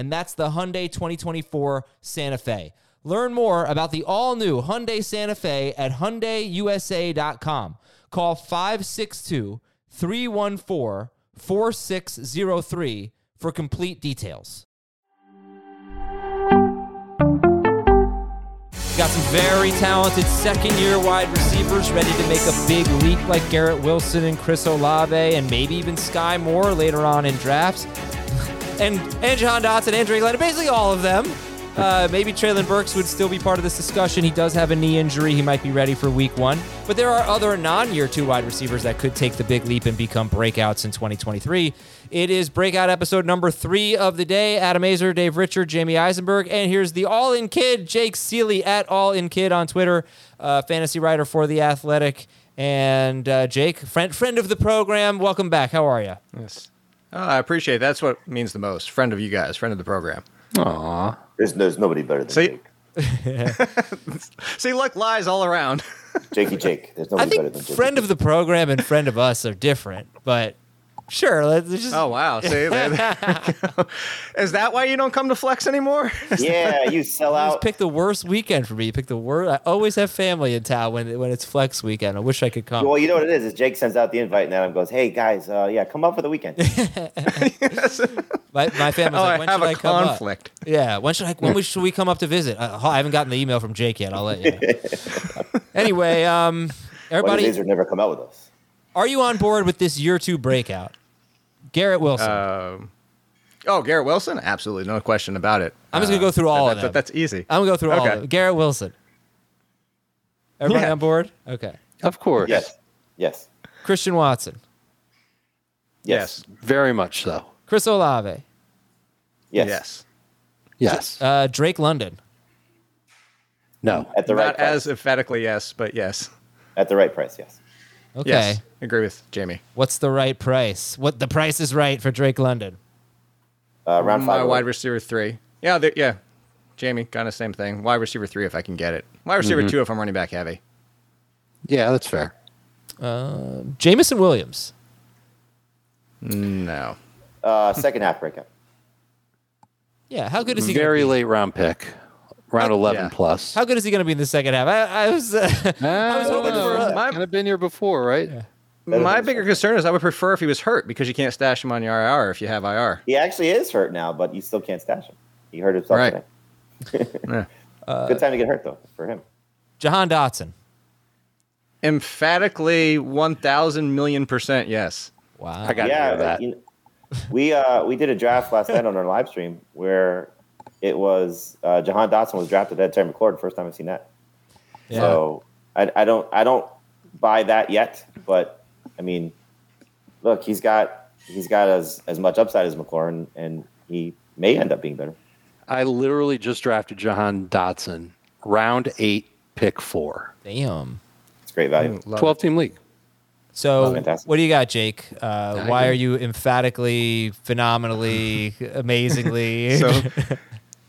and that's the Hyundai 2024 Santa Fe. Learn more about the all-new Hyundai Santa Fe at hyundaiusa.com. Call 562-314-4603 for complete details. Got some very talented second year wide receivers ready to make a big leap like Garrett Wilson and Chris Olave and maybe even Skyy Moore later on in drafts. And and Jahan Dotson and Drake basically all of them. Uh, maybe Treylon Burks would still be part of this discussion. He does have a knee injury. He might be ready for week one. But there are other non year two wide receivers that could take the big leap and become breakouts in 2023. It is breakout episode number three of the day. Adam Aizer, Dave Richard, Jamey Eisenberg. And here's the all in kid, Jake Ciely at all in kid on Twitter, uh, fantasy writer for The Athletic. And uh, Jake, friend, friend of the program, welcome back. How are you? Yes. Oh, I appreciate it. That's what means the most. Friend of you guys, friend of the program. Aw. There's, there's nobody better than See? Jake. See, luck lies all around. Jakey Jake. There's I nobody better think than Jakey. friend of the program and friend of us are different, but sure. Let's just. Oh wow! See, there, there we go. is that why you don't come to Flex anymore? Yeah, you sell You just out. pick the worst weekend for me. You pick the worst. I always have family in town when when it's flex weekend. I wish I could come. Well, you know what it is? Is Jake sends out the invite and Adam goes, "Hey guys, uh, yeah, come up for the weekend." My, my family's oh, like, I when have should a I come conflict. up? Yeah, when should I? When we, should we come up to visit? Uh, I haven't gotten the email from Jake yet. I'll let you. know. anyway, um, everybody, of these never come out with us. are you on board with this year two breakout? Garrett Wilson. Um, oh, Garrett Wilson? Absolutely, no question about it. I'm just gonna go through all that, of them. that- That's easy. I'm gonna go through all okay. of them. Garrett Wilson. Everybody Yeah. on board? Okay. Of course. Yes, yes, Christian Watson, yes, Yes. Very much so. Chris Olave, yes. Yes. Yes. uh, Drake London. no. At the right Not price. as emphatically yes, but yes. At the right price, yes. Okay. Yes. Agree with Jamey. What's the right price? What the price is right for Drake London? Uh, round My five. wide receiver three. Yeah, there- yeah. Jamey, kind of same thing. Wide receiver three if I can get it. Wide receiver two if I'm running back heavy. Yeah, that's fair. Jameson Williams. No. Uh, second half breakout. Yeah, how good is he? Very be? late round pick. Round 11 Yeah. plus. How good is he going to be in the second half? I, I was, uh, I was hoping for. A, My- kind of been here before, right? My bigger concern is I would prefer if he was hurt because you can't stash him on your IR if you have IR. He actually is hurt now, but you still can't stash him. He hurt himself Right. today. Yeah. Good time to get hurt though for him. Jahan Dotson. Emphatically 1,000 million percent yes. Wow. I got yeah, that. you know, we uh, we did a draft last night on our live stream where it was uh, Jahan Dotson was drafted at Terry McLaurin. First time I've seen that. Yeah. So I, I don't I don't buy that yet, but I mean, look, he's got he's got as as much upside as McLaurin, and he may end up being better. I literally just drafted Jahan Dotson, round eight, pick four. Damn. It's great value. Love 12 team league. So, what do you got, Jake? Uh, why are you emphatically, phenomenally, amazingly? So,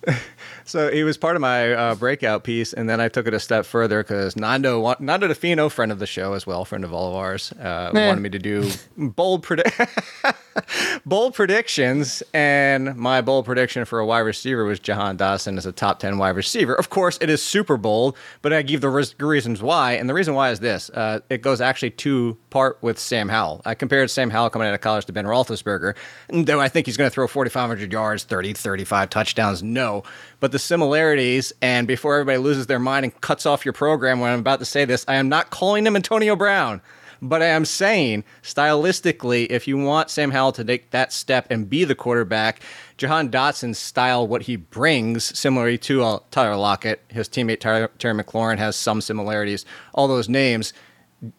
so he was part of my uh, breakout piece, and then I took it a step further because Nando, Nando Defino, friend of the show as well, friend of all of ours, uh, wanted me to do bold predict. bold predictions, and my bold prediction for a wide receiver was Jahan Dotson as a top 10 wide receiver. Of course, it is super bold, but I give the reasons why. And the reason why is this uh, it goes actually to part with Sam Howell. I compared Sam Howell coming out of college to Ben Roethlisberger. Though I think he's going to throw 4,500 yards, 30, 35 touchdowns, no. But the similarities, and before everybody loses their mind and cuts off your program when I'm about to say this, I am not calling him Antonio Brown. But I am saying, stylistically, if you want Sam Howell to take that step and be the quarterback, Jahan Dotson's style, what he brings, similarly to uh, Tyler Lockett, his teammate Tyler, Terry McLaurin has some similarities, all those names.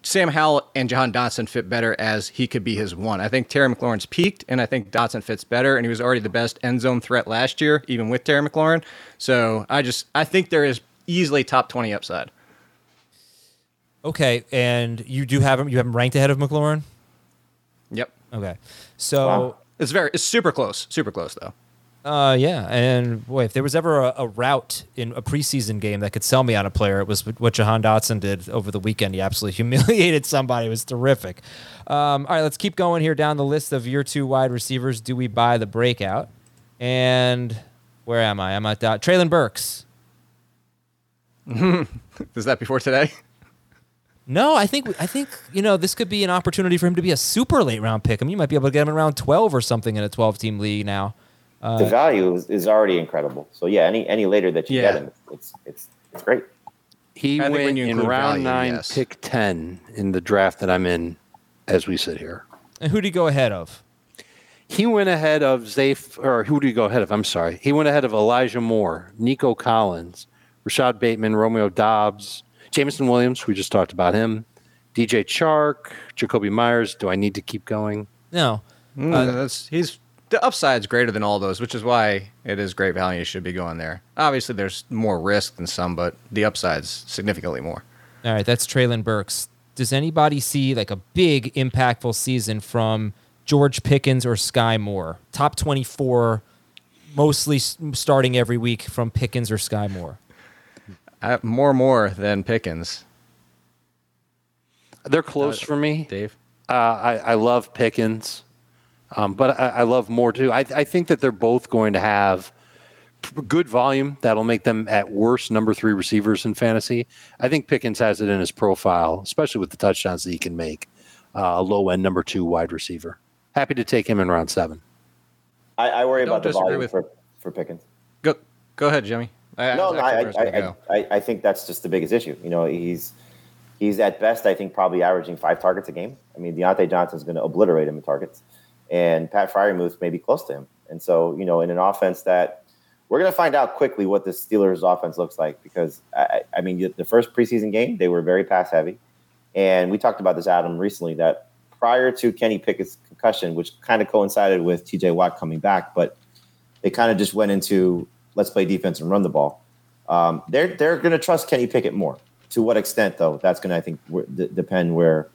Sam Howell and Jahan Dotson fit better as he could be his one. I think Terry McLaurin's peaked, and I think Dotson fits better, and he was already the best end zone threat last year, even with Terry McLaurin. So I just I think there is easily top twenty upside. Okay, and you do have him. You have him ranked ahead of McLaurin. Yep, Okay, so Wow. it's very it's super close, super close though. uh, yeah, and boy, if there was ever a, a route in a preseason game that could sell me on a player, it was what Jahan Dotson did over the weekend. He absolutely humiliated somebody. It was terrific. Um, all right, let's keep going here down the list of your two wide receivers. Do we buy the breakout? And where am I? I'm at uh, Treylon Burks. Is that before today? No, I think I think you know this could be an opportunity for him to be a super late round pick. I mean, you might be able to get him in round twelve or something in a twelve team league now. Uh, the value is, is already incredible. So yeah, any any later that you Yeah. get him, it's it's it's great. He I went you in round value, nine, yes. pick 10 in the draft that I'm in as we sit here. And who did he go ahead of? He went ahead of Zafe, or who did he go ahead of? I'm sorry. He went ahead of Elijah Moore, Nico Collins, Rashod Bateman, Romeo Doubs, Jameson Williams. We just talked about him. DJ Chark, Jakobi Meyers. Do I need to keep going? No, Mm, that's he's the upside's greater than all those, which is why it is great value. You should be going there. Obviously, there's more risk than some, but the upside's significantly more. All right, that's Treylon Burks. Does anybody see like a big impactful season from George Pickens or Skyy Moore? Top 24, mostly starting every week from Pickens or Skyy Moore. I, more more than Pickens, They're close for me. Dave. Uh, I, I love Pickens, um, but I, I love Moore too. I, I think that they're both going to have good volume that'll make them at worst number three receivers in fantasy. I think Pickens has it in his profile, especially with the touchdowns that he can make. Uh, a low end number two wide receiver. Happy to take him in round seven. I, I worry Don't about the disagree volume with- for for Pickens. Go go ahead, Jimmy. I, No, I, first gonna I, go. I, I, I think that's just the biggest issue. You know, he's he's at best, I think, probably averaging five targets a game. I mean, Diontae Johnson's going to obliterate him in targets, and Pat Freiermuth may be close to him. And so, you know, in an offense that we're going to find out quickly what the Steelers' offense looks like because I, I mean, the first preseason game they were very pass heavy, and we talked about this, Adam, recently that prior to Kenny Pickett's concussion, which kind of coincided with T.J. Watt coming back, but they kind of just went into let's play defense and run the ball. Um, they're they're going to trust Kenny Pickett more. To what extent, though, that's going to I think w- d- depend where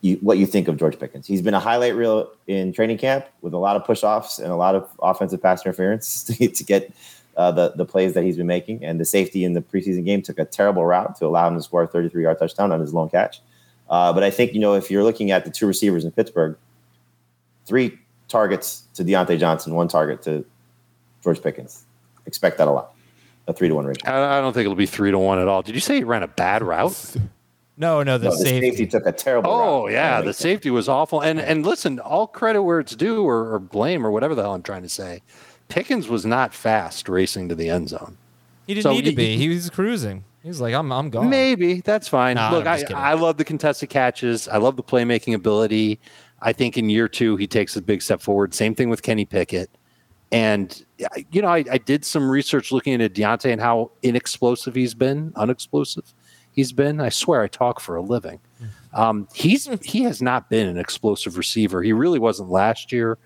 you what you think of George Pickens. He's been a highlight reel in training camp with a lot of push offs and a lot of offensive pass interference to, to get uh, the the plays that he's been making. And the safety in the preseason game took a terrible route to allow him to score a 33 yard touchdown on his lone catch. Uh, but I think you know if you're looking at the two receivers in Pittsburgh, three targets to Diontae Johnson, one target to George Pickens. Expect that a lot. A three to one ratio. I, I don't think it'll be three to one at all. Did you say he ran a bad route? No, no, the No, the safety. safety. took a terrible. Oh route. yeah, the sense. safety was awful. And and listen, all credit where it's due, or, or blame, or whatever the hell I'm trying to say. Pickens was not fast racing to the end zone. He didn't So need to you- be. He was cruising. He was like, I'm, I'm gone. Maybe that's fine. Nah, Look, I'm I, just kidding. I love the contested catches. I love the playmaking ability. I think in year two he takes a big step forward. Same thing with Kenny Pickett. And you know, I, I did some research looking into Diontae and how inexplosive he's been, unexplosive he's been. I swear I talk for a living. Um, he's he has not been an explosive receiver. He really wasn't last year.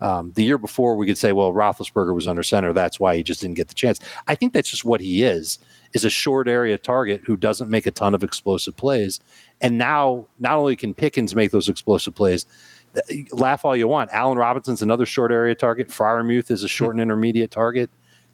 Um, the year before, we could say, well, Roethlisberger was under center. That's why he just didn't get the chance. I think that's just what he is: is a short area target who doesn't make a ton of explosive plays. And now, not only can Pickens make those explosive plays, laugh all you want. Allen Robinson's another short area target. Freiermuth is a short and intermediate target.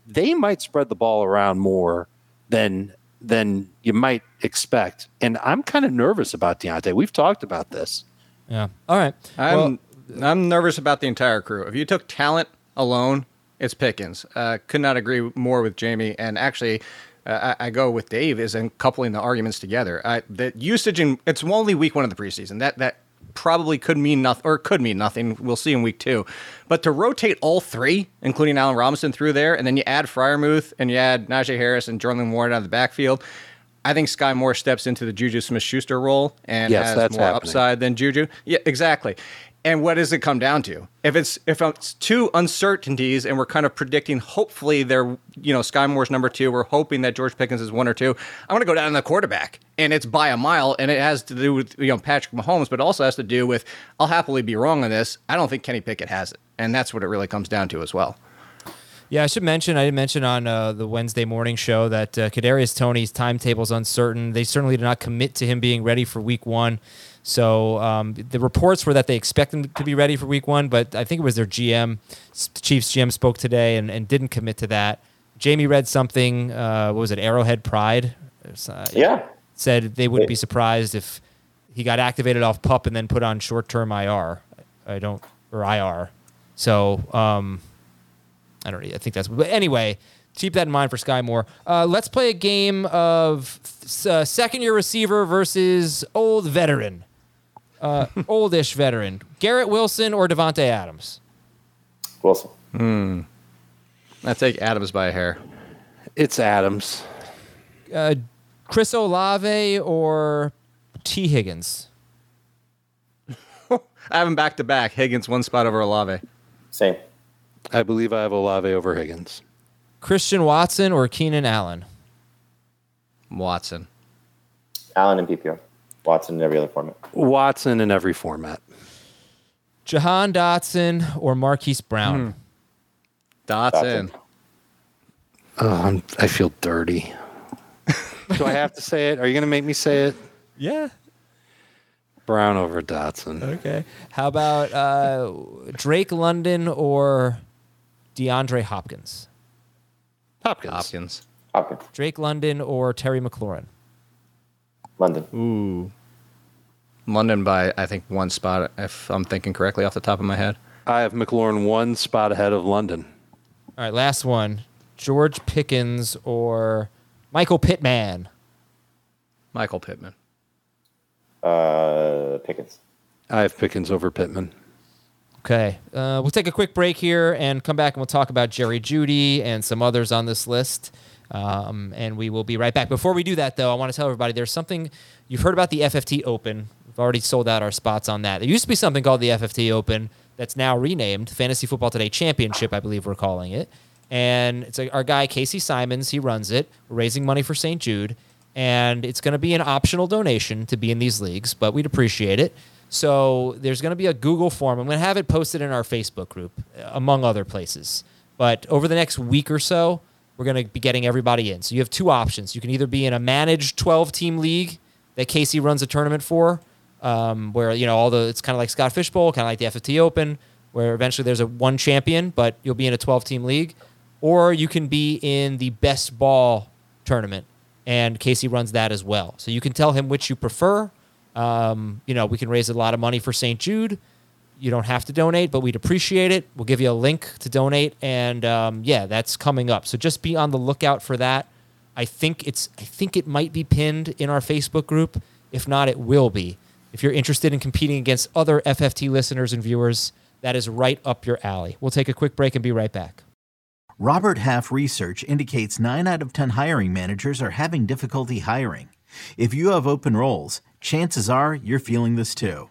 They might spread the ball around more than than you might expect. And I'm kind of nervous about Diontae. We've talked about this. Yeah. All right. I'm well, I'm nervous about the entire crew. If you took talent alone, it's Pickens. Uh, could not agree more with Jamey. And actually, uh, I, I, go with Dave is in coupling the arguments together. I, the usage in it's only week one of the preseason. That that probably could mean nothing or could mean nothing. We'll see in week two. But to rotate all three, including Allen Robinson through there, and then you add Freiermuth and you add Najee Harris and Jordan Warren out of the backfield. I think Skyy Moore steps into the Juju Smith Schuster role and yes, has more happening. upside than Juju. Yeah, exactly. And what does it come down to? If it's if it's two uncertainties and we're kind of predicting, hopefully they're you know Skyy Moore's number two. We're hoping that George Pickens is one or two. I'm going to go down to the quarterback, and it's by a mile, and it has to do with you know Patrick Mahomes, but also has to do with I'll happily be wrong on this. I don't think Kenny Pickett has it, and that's what it really comes down to as well. Yeah, I should mention. I did mention on uh, the Wednesday morning show that uh, Kadarius Toney's timetable is uncertain. They certainly did not commit to him being ready for Week One. So um, the reports were that they expect them to be ready for Week One, but I think it was their GM, Chiefs GM, spoke today and, and didn't commit to that. Jamey read something. Uh, what was it? Arrowhead Pride. Uh, yeah. Said they wouldn't be surprised if he got activated off pup and then put on short term IR. I don't or IR. So um, I don't. I think that's. But anyway, keep that in mind for Skyy Moore. Uh, let's play a game of uh, second year receiver versus old veteran, uh, oldish veteran. Garrett Wilson or Davante Adams. Wilson. Hmm. I take Adams by a hair. It's Adams. Uh, Chris Olave or Tee Higgins. I have him back to back. Higgins one spot over Olave. Same. I believe I have Olave over Higgins. Christian Watson or Keenan Allen? Watson. Allen and PPR. Watson in every other format. Watson in every format. Jahan Dotson or Marquise Brown? Hmm. Dotson. Dotson. Oh, i feel dirty. Do I have to say it? Are you going to make me say it? Yeah. Brown over Dotson. Okay. How about uh, Drake London or DeAndre Hopkins? Hopkins. Hopkins. Hopkins. Drake London or Terry McLaurin? London. Ooh. London by I think one spot, if I'm thinking correctly off the top of my head. I have McLaurin one spot ahead of London. All right, last one: George Pickens or Michael Pittman. Michael Pittman. Uh, Pickens. I have Pickens over Pittman. Okay. Uh, we'll take a quick break here and come back and we'll talk about Jerry Jeudy and some others on this list. Um, and we will be right back. Before we do that, though, I want to tell everybody there's something you've heard about the FFT Open. We've already sold out our spots on that. There used to be something called the FFT Open that's now renamed Fantasy Football Today Championship, I believe we're calling it. And it's our guy, Casey Simons, he runs it. We're raising money for St. Jude. And it's going to be an optional donation to be in these leagues, but we'd appreciate it. So there's going to be a Google form. I'm going to have it posted in our Facebook group, among other places. But over the next week or so, we're going to be getting everybody in. So you have two options. You can either be in a managed 12 team league that Casey runs a tournament for, um, where you know all the it's kind of like Scott Fish Bowl, kind of like the FFT Open, where eventually there's a one champion, but you'll be in a 12 team league, or you can be in the best ball tournament, and Casey runs that as well. So you can tell him which you prefer. Um, you know, we can raise a lot of money for St. Jude. You don't have to donate, but we'd appreciate it. We'll give you a link to donate, and um, yeah, that's coming up. So just be on the lookout for that. I think it's I think it might be pinned in our Facebook group. If not, it will be. If you're interested in competing against other FFT listeners and viewers, that is right up your alley. We'll take a quick break and be right back. Robert Half research indicates 9 out of 10 hiring managers are having difficulty hiring. If you have open roles, chances are you're feeling this too.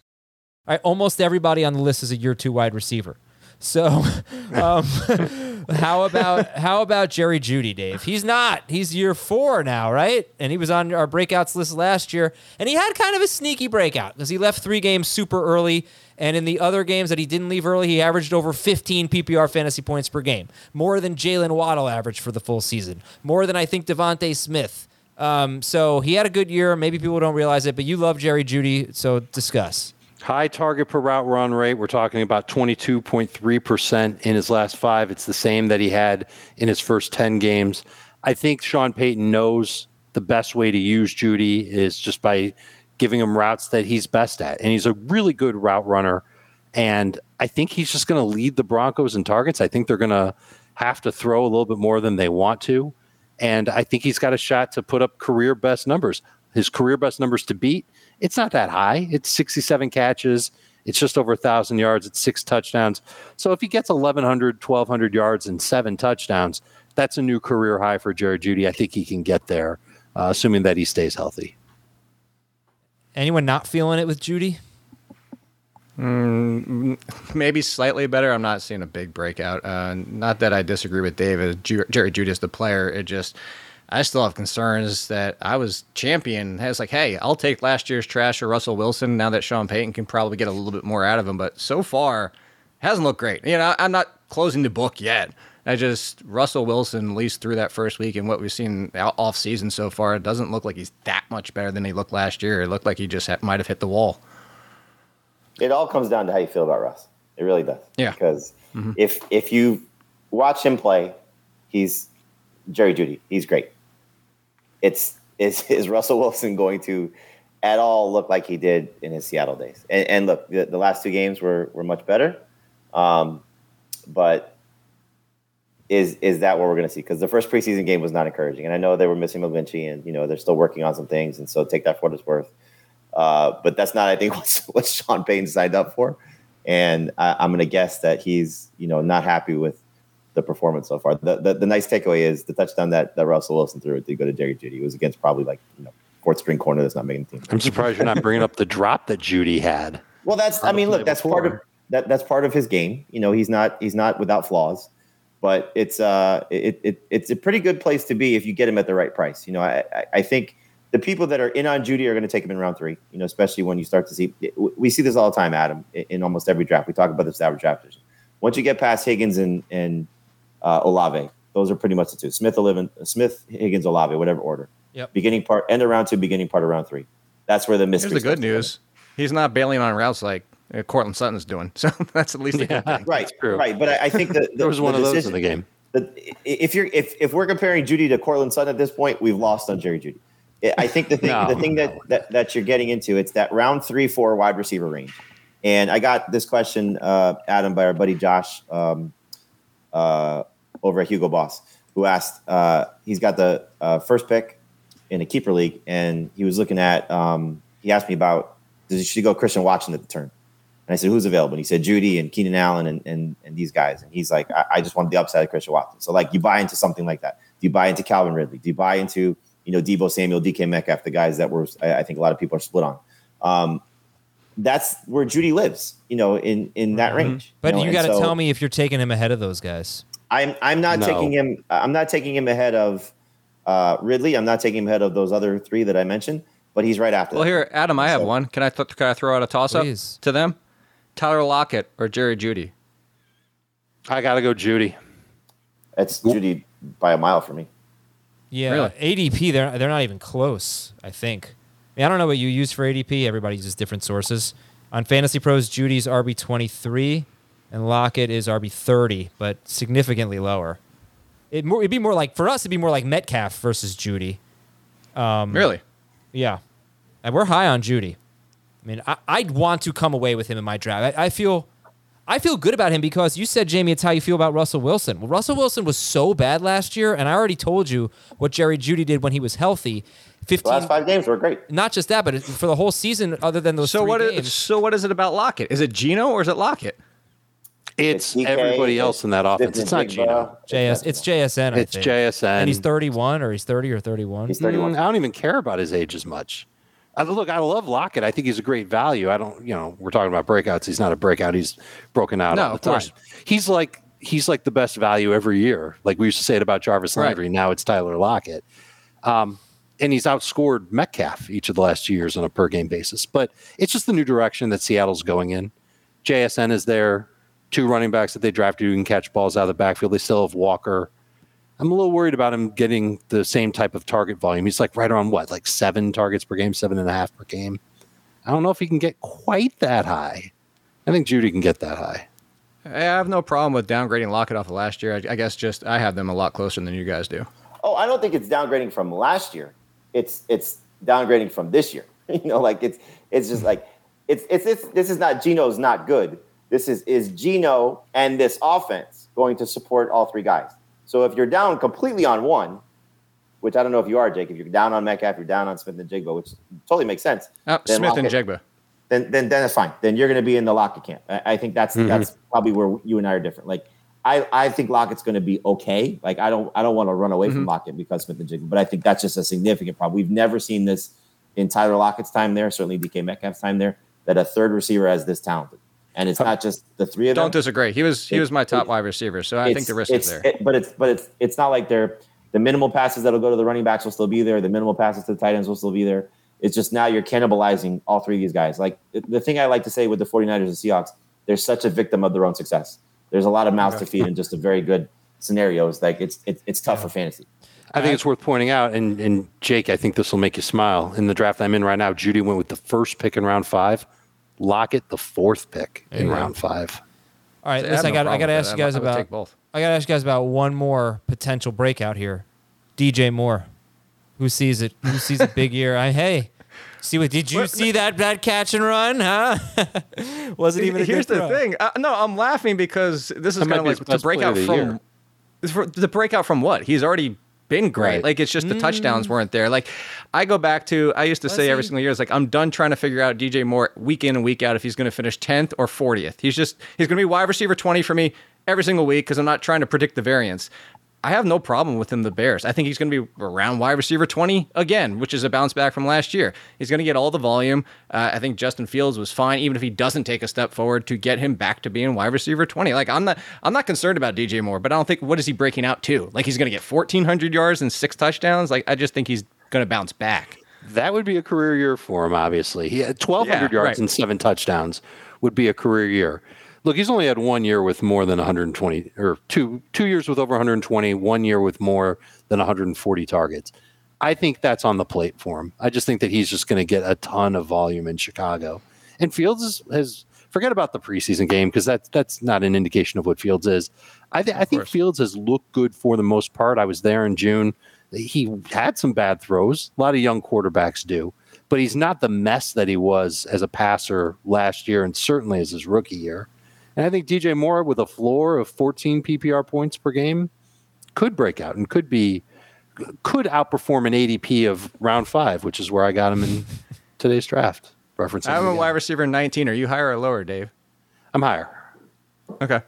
All right, almost everybody on the list is a year two wide receiver. So, um, how about how about Jerry Jeudy, Dave? He's not. He's year four now, right? And he was on our breakouts list last year, and he had kind of a sneaky breakout because he left three games super early, and in the other games that he didn't leave early, he averaged over 15 PPR fantasy points per game, more than Jaylen Waddle averaged for the full season, more than I think DeVonta Smith. Um, so he had a good year. Maybe people don't realize it, but you love Jerry Jeudy, so discuss. High target per route run rate. We're talking about 22.3% in his last five. It's the same that he had in his first 10 games. I think Sean Payton knows the best way to use Jeudy is just by giving him routes that he's best at. And he's a really good route runner. And I think he's just going to lead the Broncos in targets. I think they're going to have to throw a little bit more than they want to. And I think he's got a shot to put up career best numbers. His career best numbers to beat, it's not that high. It's 67 catches. It's just over 1,000 yards. It's six touchdowns. So if he gets 1,100, 1,200 yards and seven touchdowns, that's a new career high for Jared Jeudy. I think he can get there, uh, assuming that he stays healthy. Anyone not feeling it with Jeudy? maybe slightly better. I'm not seeing a big breakout. Uh, not that I disagree with David. Ju- Jerry Jeudy is the player. It just, I still have concerns that I was champion. It's like, hey, I'll take last year's trash or Russell Wilson now that Sean Payton can probably get a little bit more out of him. But so far, hasn't looked great. You know, I'm not closing the book yet. I just Russell Wilson, at least through that first week and what we've seen off season so far, it doesn't look like he's that much better than he looked last year. It looked like he just ha- might have hit the wall. it all comes down to how you feel about Russ. It really does. Yeah. Because mm-hmm. if if you watch him play, he's Jerry Jeudy. He's great. It's is is Russell Wilson going to at all look like he did in his Seattle days? And, and look, the, the last two games were were much better, um, but is is that what we're going to see? Because the first preseason game was not encouraging, and I know they were missing McGlinchey, and you know they're still working on some things, and so take that for what it's worth. Uh, but that's not, I think, what's, what Sean Payton signed up for. And I, I'm going to guess that he's, you know, not happy with the performance so far. The, the, the nice takeaway is the touchdown that, that Russell Wilson threw did go to Jerry Jeudy. It was against probably like, you know, fourth string corner that's not making the team. I'm surprised you're not bringing up the drop that Jeudy had. Well, that's, I mean, look, that's part of that. That's part of his game. You know, he's not, he's not without flaws, but it's, uh, it, it, it's a pretty good place to be if you get him at the right price. You know, I, I, I think the people that are in on Jeudy are going to take him in round three. You know, especially when you start to see we see this all the time, Adam, in, in almost every draft. We talk about this average draft position. Once you get past Higgins and and uh, Olave, those are pretty much the two. Smith, Olave, Smith, Higgins, Olave, whatever order. Yep. Beginning part, end of round two, beginning part of round three. That's where the mystery. Here's the good starts to news. He's not bailing on routes like uh, Courtland Sutton's doing. So that's at least a good thing. Right, true. right. But I, I think that There was the one of those in the game. the- if you're if if we're comparing Jeudy to Cortland Sutton at this point, we've lost on Jerry Jeudy. I- I think the thing No. the thing that, that that you're getting into it's that round three four wide receiver range. And I got this question, uh, Adam, by our buddy Josh um, uh, over at Hugo Boss, who asked. Uh, he's got the uh, first pick in a keeper league, and he was looking at. Um, he asked me about does he should go Christian Watson at the turn. And I said, who's available? And he said, Jeudy and Keenan Allen and, and, and these guys. And he's like, I, I just want the upside of Christian Watson. So, like, you buy into something like that. Do you buy into Calvin Ridley? Do you buy into, you know, Deebo Samuel, DK Metcalf, the guys that were, I, I think a lot of people are split on. Um, that's where Jeudy lives, you know, in, in that range. But know, you got to so tell me if you're taking him ahead of those guys. I'm, I'm not No. taking him. I'm not taking him ahead of uh, Ridley. I'm not taking him ahead of those other three that I mentioned, but he's right after Well, that. here, Adam, I have So- one. Can I th- can I throw out a toss up to them? Tyler Lockett or Jerry Jeudy? I got to go Jeudy. It's Jeudy by a mile for me. Yeah, Really? ADP they're they're not even close. I think. I, mean, I don't know what you use for ADP. Everybody uses different sources. On Fantasy Pros, Jeudy's RB twenty three, and Lockett is RB thirty, but significantly lower. It more, it'd be more like for us. It'd be more like Metcalf versus Jeudy. Um, really? Yeah, and we're high on Jeudy. I mean, I, I'd want to come away with him in my draft. I, I feel, I feel good about him because you said, Jamey, it's how you feel about Russell Wilson. Well, Russell Wilson was so bad last year, and I already told you what Jerry Jeudy did when he was healthy. The last five games were great. not just that, but for the whole season, other than those So three what games. is so what is it about Lockett? Is it Gino or is it Lockett? It's DK, everybody else in that offense. Smith It's not Gino. JS, it's JSN. I It's think. JSN. and he's 31 or he's 30 or 31. He's 31. Mm, I don't even care about his age as much. I, look, I love Lockett. I think he's a great value. I don't, you know, we're talking about breakouts. He's not a breakout. He's broken out No, all the of course. He's like he's like the best value every year. Like we used to say it about Jarvis Right. Landry. Now it's Tyler Lockett. Um, and he's outscored Metcalf each of the last two years on a per game basis. But it's just the new direction that Seattle's going in. JSN is there. Two running backs that they drafted who can catch balls out of the backfield. They still have Walker. I'm a little worried about him getting the same type of target volume. He's like right around what, like seven targets per game, seven and a half per game. I don't know if he can get quite that high. I think Jeudy can get that high. I have no problem with downgrading Lockett off of last year. I, I guess just I have them a lot closer than you guys do. Oh, I don't think it's downgrading from last year. It's it's downgrading from this year. you know, like it's it's just like it's it's, it's this is not Gino's not good. This is is Gino and this offense going to support all three guys. So if you're down completely on one, which I don't know if you are, Jake, if you're down on Metcalf, you're down on Smith-Njigba, which totally makes sense. Uh, then Smith-Njigba. then then then it's fine. Then you're going to be in the Lockett camp. I, I think that's Mhm. that's probably where you and I are different. Like I I think Lockett's going to be okay. Like I don't I don't want to run away from Lockett because Smith-Njigba, but I think that's just a significant problem. We've never seen this in Tyler Lockett's time there. Certainly DK Metcalf's time there. That a third receiver has this talented, and it's not just the three of them. Don't disagree. He was he It- was my top it- wide receiver, so I think the risk is it's- there. it- but it's but it's it's not like they're the minimal passes that'll go to the running backs will still be there. The minimal passes to the tight ends will still be there. It's just now you're cannibalizing all three of these guys. Like the- the thing I like to say with the 49ers and Seahawks, they're such a victim of their own success. There's a lot of mouths to feed in just a very good scenario. scenarios. Like it's it's, it's tough for fantasy. I think uh, it's worth pointing out, and, and Jake, I think this will make you smile. In the draft I'm in right now, Jeudy went with the first pick in round five, Lockett the fourth pick in you go. round five. All right, I listen, I no got. I got to ask you guys I would about take both. I got to ask you guys about one more potential breakout here. DJ Moore. Who sees it? Who sees a big year? I hey. See what did you see that that catch and run, huh? Wasn't even a Here's good the throw. thing. Uh, no, I'm laughing because this is That might kind of like his to break out from year. for, the breakout from what he's already been great. Right. Like it's just the Mm. touchdowns weren't there. Like I go back to I used to say every single year, it's like I'm done trying to figure out DJ Moore week in and week out if he's going to finish 10th or 40th. He's just he's going to be wide receiver 20 for me every single week because I'm not trying to predict the variance. I have no problem with him, the Bears. I think he's going to be around wide receiver 20 again, which is a bounce back from last year. He's going to get all the volume. Uh, I think Justin Fields was fine, even if he doesn't take a step forward to get him back to being wide receiver 20. Like I'm not, I'm not concerned about DJ Moore, but I don't think what is he breaking out to? Like he's going to get 1,400 yards and six touchdowns. Like I just think he's going to bounce back. That would be a career year for him, obviously. He had 1,200 Yeah, yards right. and seven touchdowns would be a career year. Look, he's only had one year with more than 120, or two two years with over 120, one year with more than 140 targets. I think that's on the plate for him. I just think that he's just going to get a ton of volume in Chicago. And Fields is, has forget about the preseason game because that's that's not an indication of what Fields is. I, th- I think course. Fields has looked good for the most part. I was there in June. He had some bad throws. A lot of young quarterbacks do, but he's not the mess that he was as a passer last year, and certainly as his rookie year. And I think DJ Moore, with a floor of 14 PPR points per game, could break out and could be could outperform an ADP of round five, which is where I got him in today's draft. Reference. I'm a wide receiver 19. Are you higher or lower, Dave? I'm higher. Okay.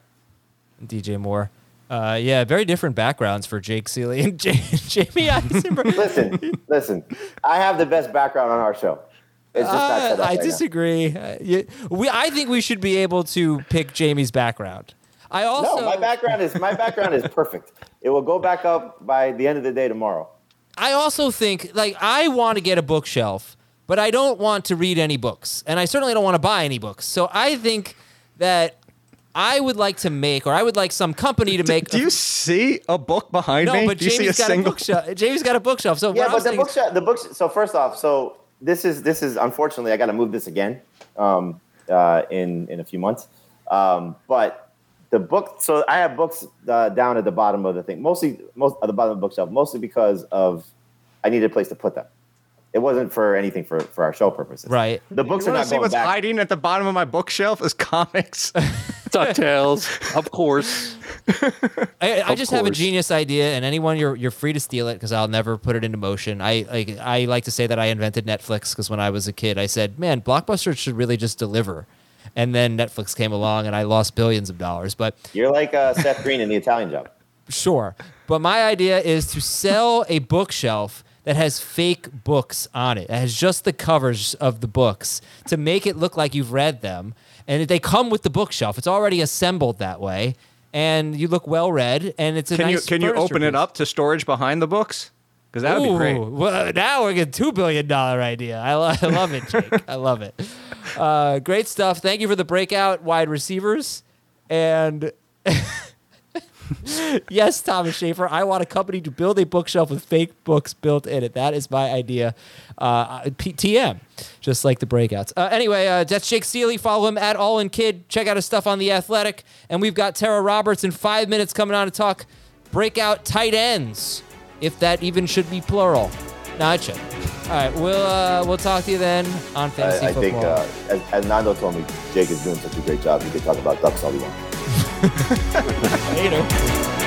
DJ Moore. Uh, yeah, very different backgrounds for Jake Ciely and J- Jamey Eisenberg. Listen, listen. I have the best background on our show. It's just not Uh, set up I right disagree. Uh, you- we, I think we should be able to pick Jamey's background. I also, No, my background is my background is perfect. It will go back up by the end of the day tomorrow. I also think like I want to get a bookshelf, but I don't want to read any books, and I certainly don't want to buy any books. So I think that I would like to make, or I would like some company to make. Do you see a book behind no, me? but Do you see a Jamey's got single? a bookshelf. Jamey's got a bookshelf. So Yeah, I'm but the saying bookshelf, the books. So first off, so this is this is unfortunately I got to move this again um, uh, in in a few months. Um, but the book, so I have books uh, down at the bottom of the thing, mostly most at the bottom of the bookshelf, mostly because of I needed a place to put them. It wasn't for anything for for our show purposes. right. The books You are want not to see going what's back. hiding at the bottom of my bookshelf is comics. DuckTales, of course. I, I Of just have a genius idea, and anyone you're you're free to steal it because I'll never put it into motion. I like I like to say that I invented Netflix because when I was a kid, I said, "Man, Blockbuster should really just deliver." and then Netflix came along and I lost billions of dollars. But You're like uh, Seth Green in the Italian Job. Sure. But my idea is to sell a bookshelf that has fake books on it. It has just the covers of the books to make it look like you've read them. And they come with the bookshelf. It's already assembled that way. And you look well read. And it's a Can nice you can you open it up to storage behind the books? Because that would be great. Well, now we're getting two billion dollar idea. I, lo- I love it, Jake. I love it. Uh, great stuff. Thank you for the breakout wide receivers. And yes, Thomas Schaefer, I want a company to build a bookshelf with fake books built in it. That is my idea. Uh, TM, just like the breakouts. Uh, anyway, uh, that's Jake Ciely. Follow him at All In Kid. Check out his stuff on The Athletic. And we've got Tara Roberts in five minutes coming on to talk breakout tight ends, if that even should be plural. Should. All right, we'll uh, we'll talk to you then on fantasy I, I think, football. uh, as, as Nando told me, Jake is doing such a great job. He could talk about ducks all he wants. Later.